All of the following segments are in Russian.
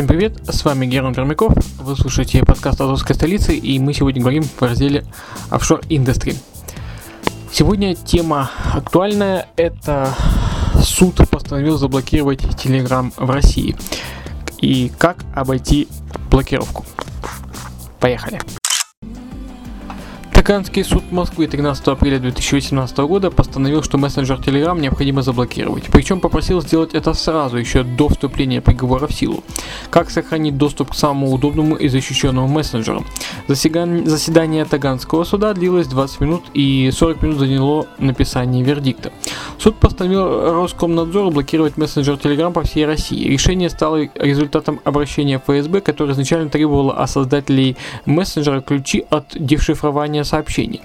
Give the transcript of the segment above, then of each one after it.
Всем привет, с вами Герман Пермяков, вы слушаете подкаст Азовской столицы, и мы сегодня говорим в разделе Industry. Сегодня тема актуальная, это суд постановил заблокировать Telegram в России. И как обойти блокировку. Поехали. Таганский суд Москвы 13 апреля 2018 года постановил, что мессенджер Telegram необходимо заблокировать. Причем попросил сделать это сразу, еще до вступления приговора в силу. Как сохранить доступ к самому удобному и защищенному мессенджеру? Засига- Заседание Таганского суда длилось 20 минут и 40 минут заняло написание вердикта. Суд постановил Роскомнадзору блокировать мессенджер Telegram по всей России. Решение стало результатом обращения ФСБ, которое изначально требовало от создателей мессенджера ключи от дешифрования сообщений.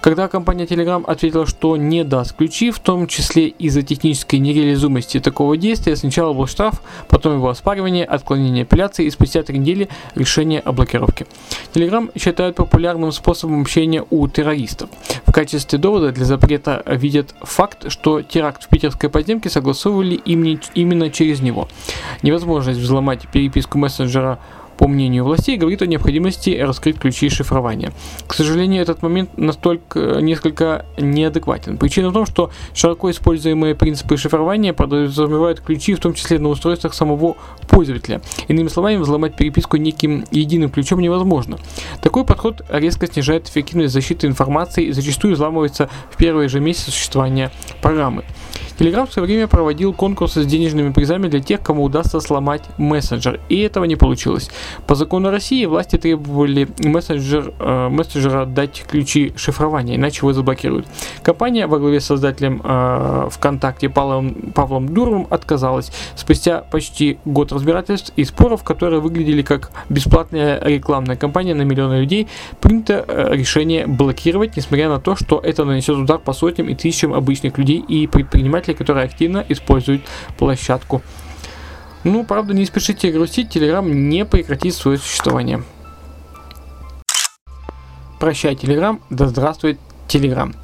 Когда компания Telegram ответила, что не даст ключи, в том числе из-за технической нереализуемости такого действия, сначала был штраф, потом его оспаривание, отклонение апелляции и спустя три недели решение о блокировке. Telegram считают популярным способом общения у террористов. В качестве довода для запрета видят факт, что теракт в питерской подземке согласовывали именно через него. Невозможность взломать переписку мессенджера по мнению властей, говорит о необходимости раскрыть ключи шифрования. К сожалению, этот момент настолько э, несколько неадекватен. Причина в том, что широко используемые принципы шифрования подразумевают ключи, в том числе на устройствах самого пользователя. Иными словами, взломать переписку неким единым ключом невозможно. Такой подход резко снижает эффективность защиты информации и зачастую взламывается в первые же месяцы существования программы. Telegram в свое время проводил конкурсы с денежными призами для тех, кому удастся сломать мессенджер, и этого не получилось. По закону России власти требовали мессенджер, э, мессенджера дать ключи шифрования, иначе его заблокируют. Компания во главе с создателем э, ВКонтакте Павлом, Павлом Дуровым отказалась спустя почти год разбирательств и споров, которые выглядели как бесплатная рекламная кампания на миллионы людей, принято э, решение блокировать, несмотря на то, что это нанесет удар по сотням и тысячам обычных людей и предпринимателей, которые активно используют площадку. Ну, правда, не спешите грустить, Telegram не прекратит свое существование. Прощай, Telegram, да здравствует Telegram.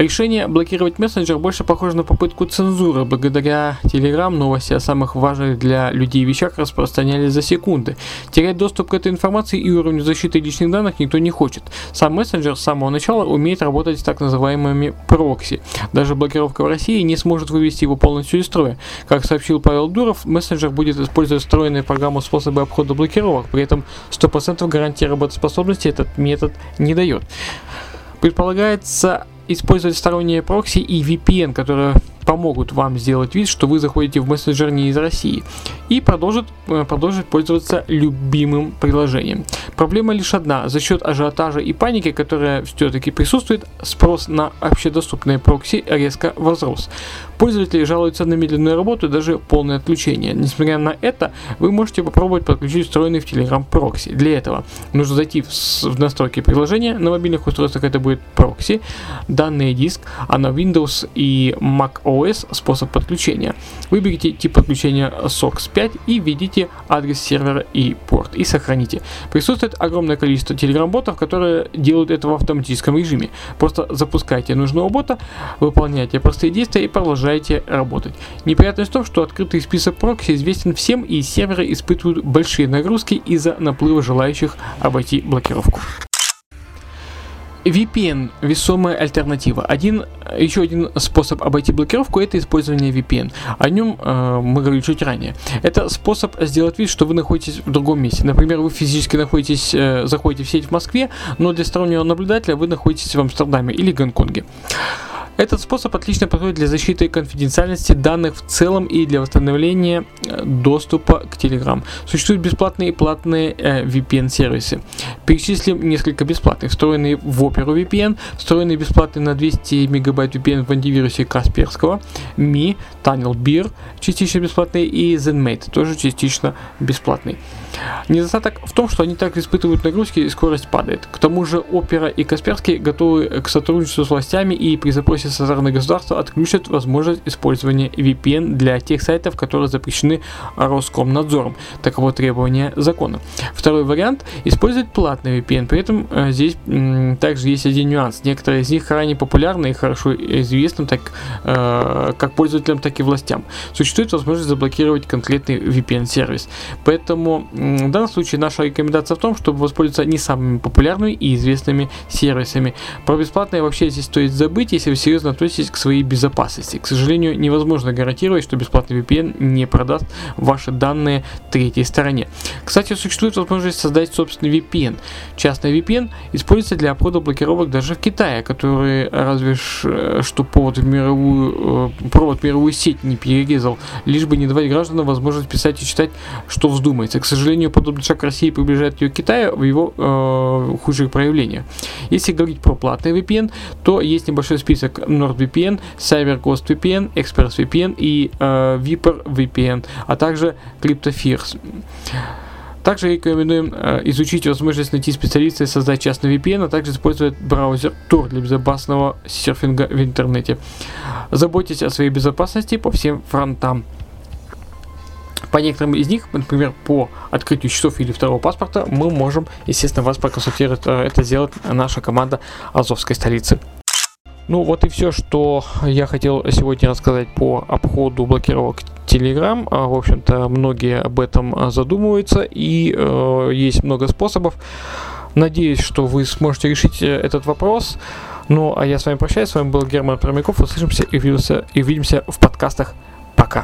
Решение блокировать мессенджер больше похоже на попытку цензуры. Благодаря Telegram новости о самых важных для людей вещах распространялись за секунды. Терять доступ к этой информации и уровню защиты личных данных никто не хочет. Сам мессенджер с самого начала умеет работать с так называемыми прокси. Даже блокировка в России не сможет вывести его полностью из строя. Как сообщил Павел Дуров, мессенджер будет использовать встроенные в программу способы обхода блокировок, при этом 100% гарантии работоспособности этот метод не дает. Предполагается использовать сторонние прокси и VPN, которые помогут вам сделать вид, что вы заходите в мессенджер не из России и продолжит, э, продолжит пользоваться любимым приложением. Проблема лишь одна. За счет ажиотажа и паники, которая все-таки присутствует, спрос на общедоступные прокси резко возрос. Пользователи жалуются на медленную работу и даже полное отключение. Несмотря на это, вы можете попробовать подключить встроенный в Telegram прокси. Для этого нужно зайти в настройки приложения. На мобильных устройствах это будет прокси, данный диск, а на Windows и Mac OS способ подключения. Выберите тип подключения SOX 5 и введите адрес сервера и порт и сохраните. Присутствует огромное количество Telegram-ботов, которые делают это в автоматическом режиме. Просто запускайте нужного бота, выполняйте простые действия и продолжайте работать. Неприятность в том, что открытый список прокси известен всем и серверы испытывают большие нагрузки из-за наплыва желающих обойти блокировку. VPN – весомая альтернатива. Один, еще один способ обойти блокировку – это использование VPN. О нем э, мы говорили чуть ранее. Это способ сделать вид, что вы находитесь в другом месте. Например, вы физически находитесь, э, заходите в сеть в Москве, но для стороннего наблюдателя вы находитесь в Амстердаме или Гонконге. Этот способ отлично подходит для защиты конфиденциальности данных в целом и для восстановления э, доступа к Telegram. Существуют бесплатные и платные э, VPN-сервисы. Перечислим несколько бесплатных. Встроенный в Opera VPN, встроенный бесплатный на 200 мегабайт VPN в антивирусе Касперского, Mi, TunnelBear, частично бесплатный и ZenMate, тоже частично бесплатный. Недостаток в том, что они также испытывают нагрузки и скорость падает. К тому же Опера и Касперский готовы к сотрудничеству с властями и при запросе стороны государства отключат возможность использования VPN для тех сайтов, которые запрещены Роскомнадзором. Таково требование закона. Второй вариант – использовать платный VPN. При этом э, здесь м, также есть один нюанс. Некоторые из них ранее популярны и хорошо известны так, э, как пользователям, так и властям. Существует возможность заблокировать конкретный VPN-сервис. Поэтому в данном случае наша рекомендация в том, чтобы воспользоваться не самыми популярными и известными сервисами. Про бесплатные вообще здесь стоит забыть, если вы серьезно относитесь к своей безопасности. К сожалению, невозможно гарантировать, что бесплатный VPN не продаст ваши данные третьей стороне. Кстати, существует возможность создать собственный VPN. Частный VPN используется для обхода блокировок даже в Китае, который разве э, что повод в мировую, э, провод в мировую сеть не перерезал, лишь бы не давать гражданам возможность писать и читать, что вздумается. К сожалению, подобный шаг России приближает ее к Китаю в его э, худших проявлениях. Если говорить про платный VPN, то есть небольшой список NordVPN, CyberGhost VPN, ExpressVPN и э, Viper а также CryptoFears. Также рекомендуем э, изучить возможность найти специалиста и создать частный VPN, а также использовать браузер Tor для безопасного серфинга в интернете. Заботьтесь о своей безопасности по всем фронтам. По некоторым из них, например, по открытию счетов или второго паспорта, мы можем, естественно, вас проконсультировать. Э, это сделает наша команда Азовской столицы. Ну вот и все, что я хотел сегодня рассказать по обходу блокировок Telegram. А, в общем-то, многие об этом задумываются и э, есть много способов. Надеюсь, что вы сможете решить э, этот вопрос. Ну, а я с вами прощаюсь. С вами был Герман Промяков. Услышимся и увидимся, и увидимся в подкастах. Пока.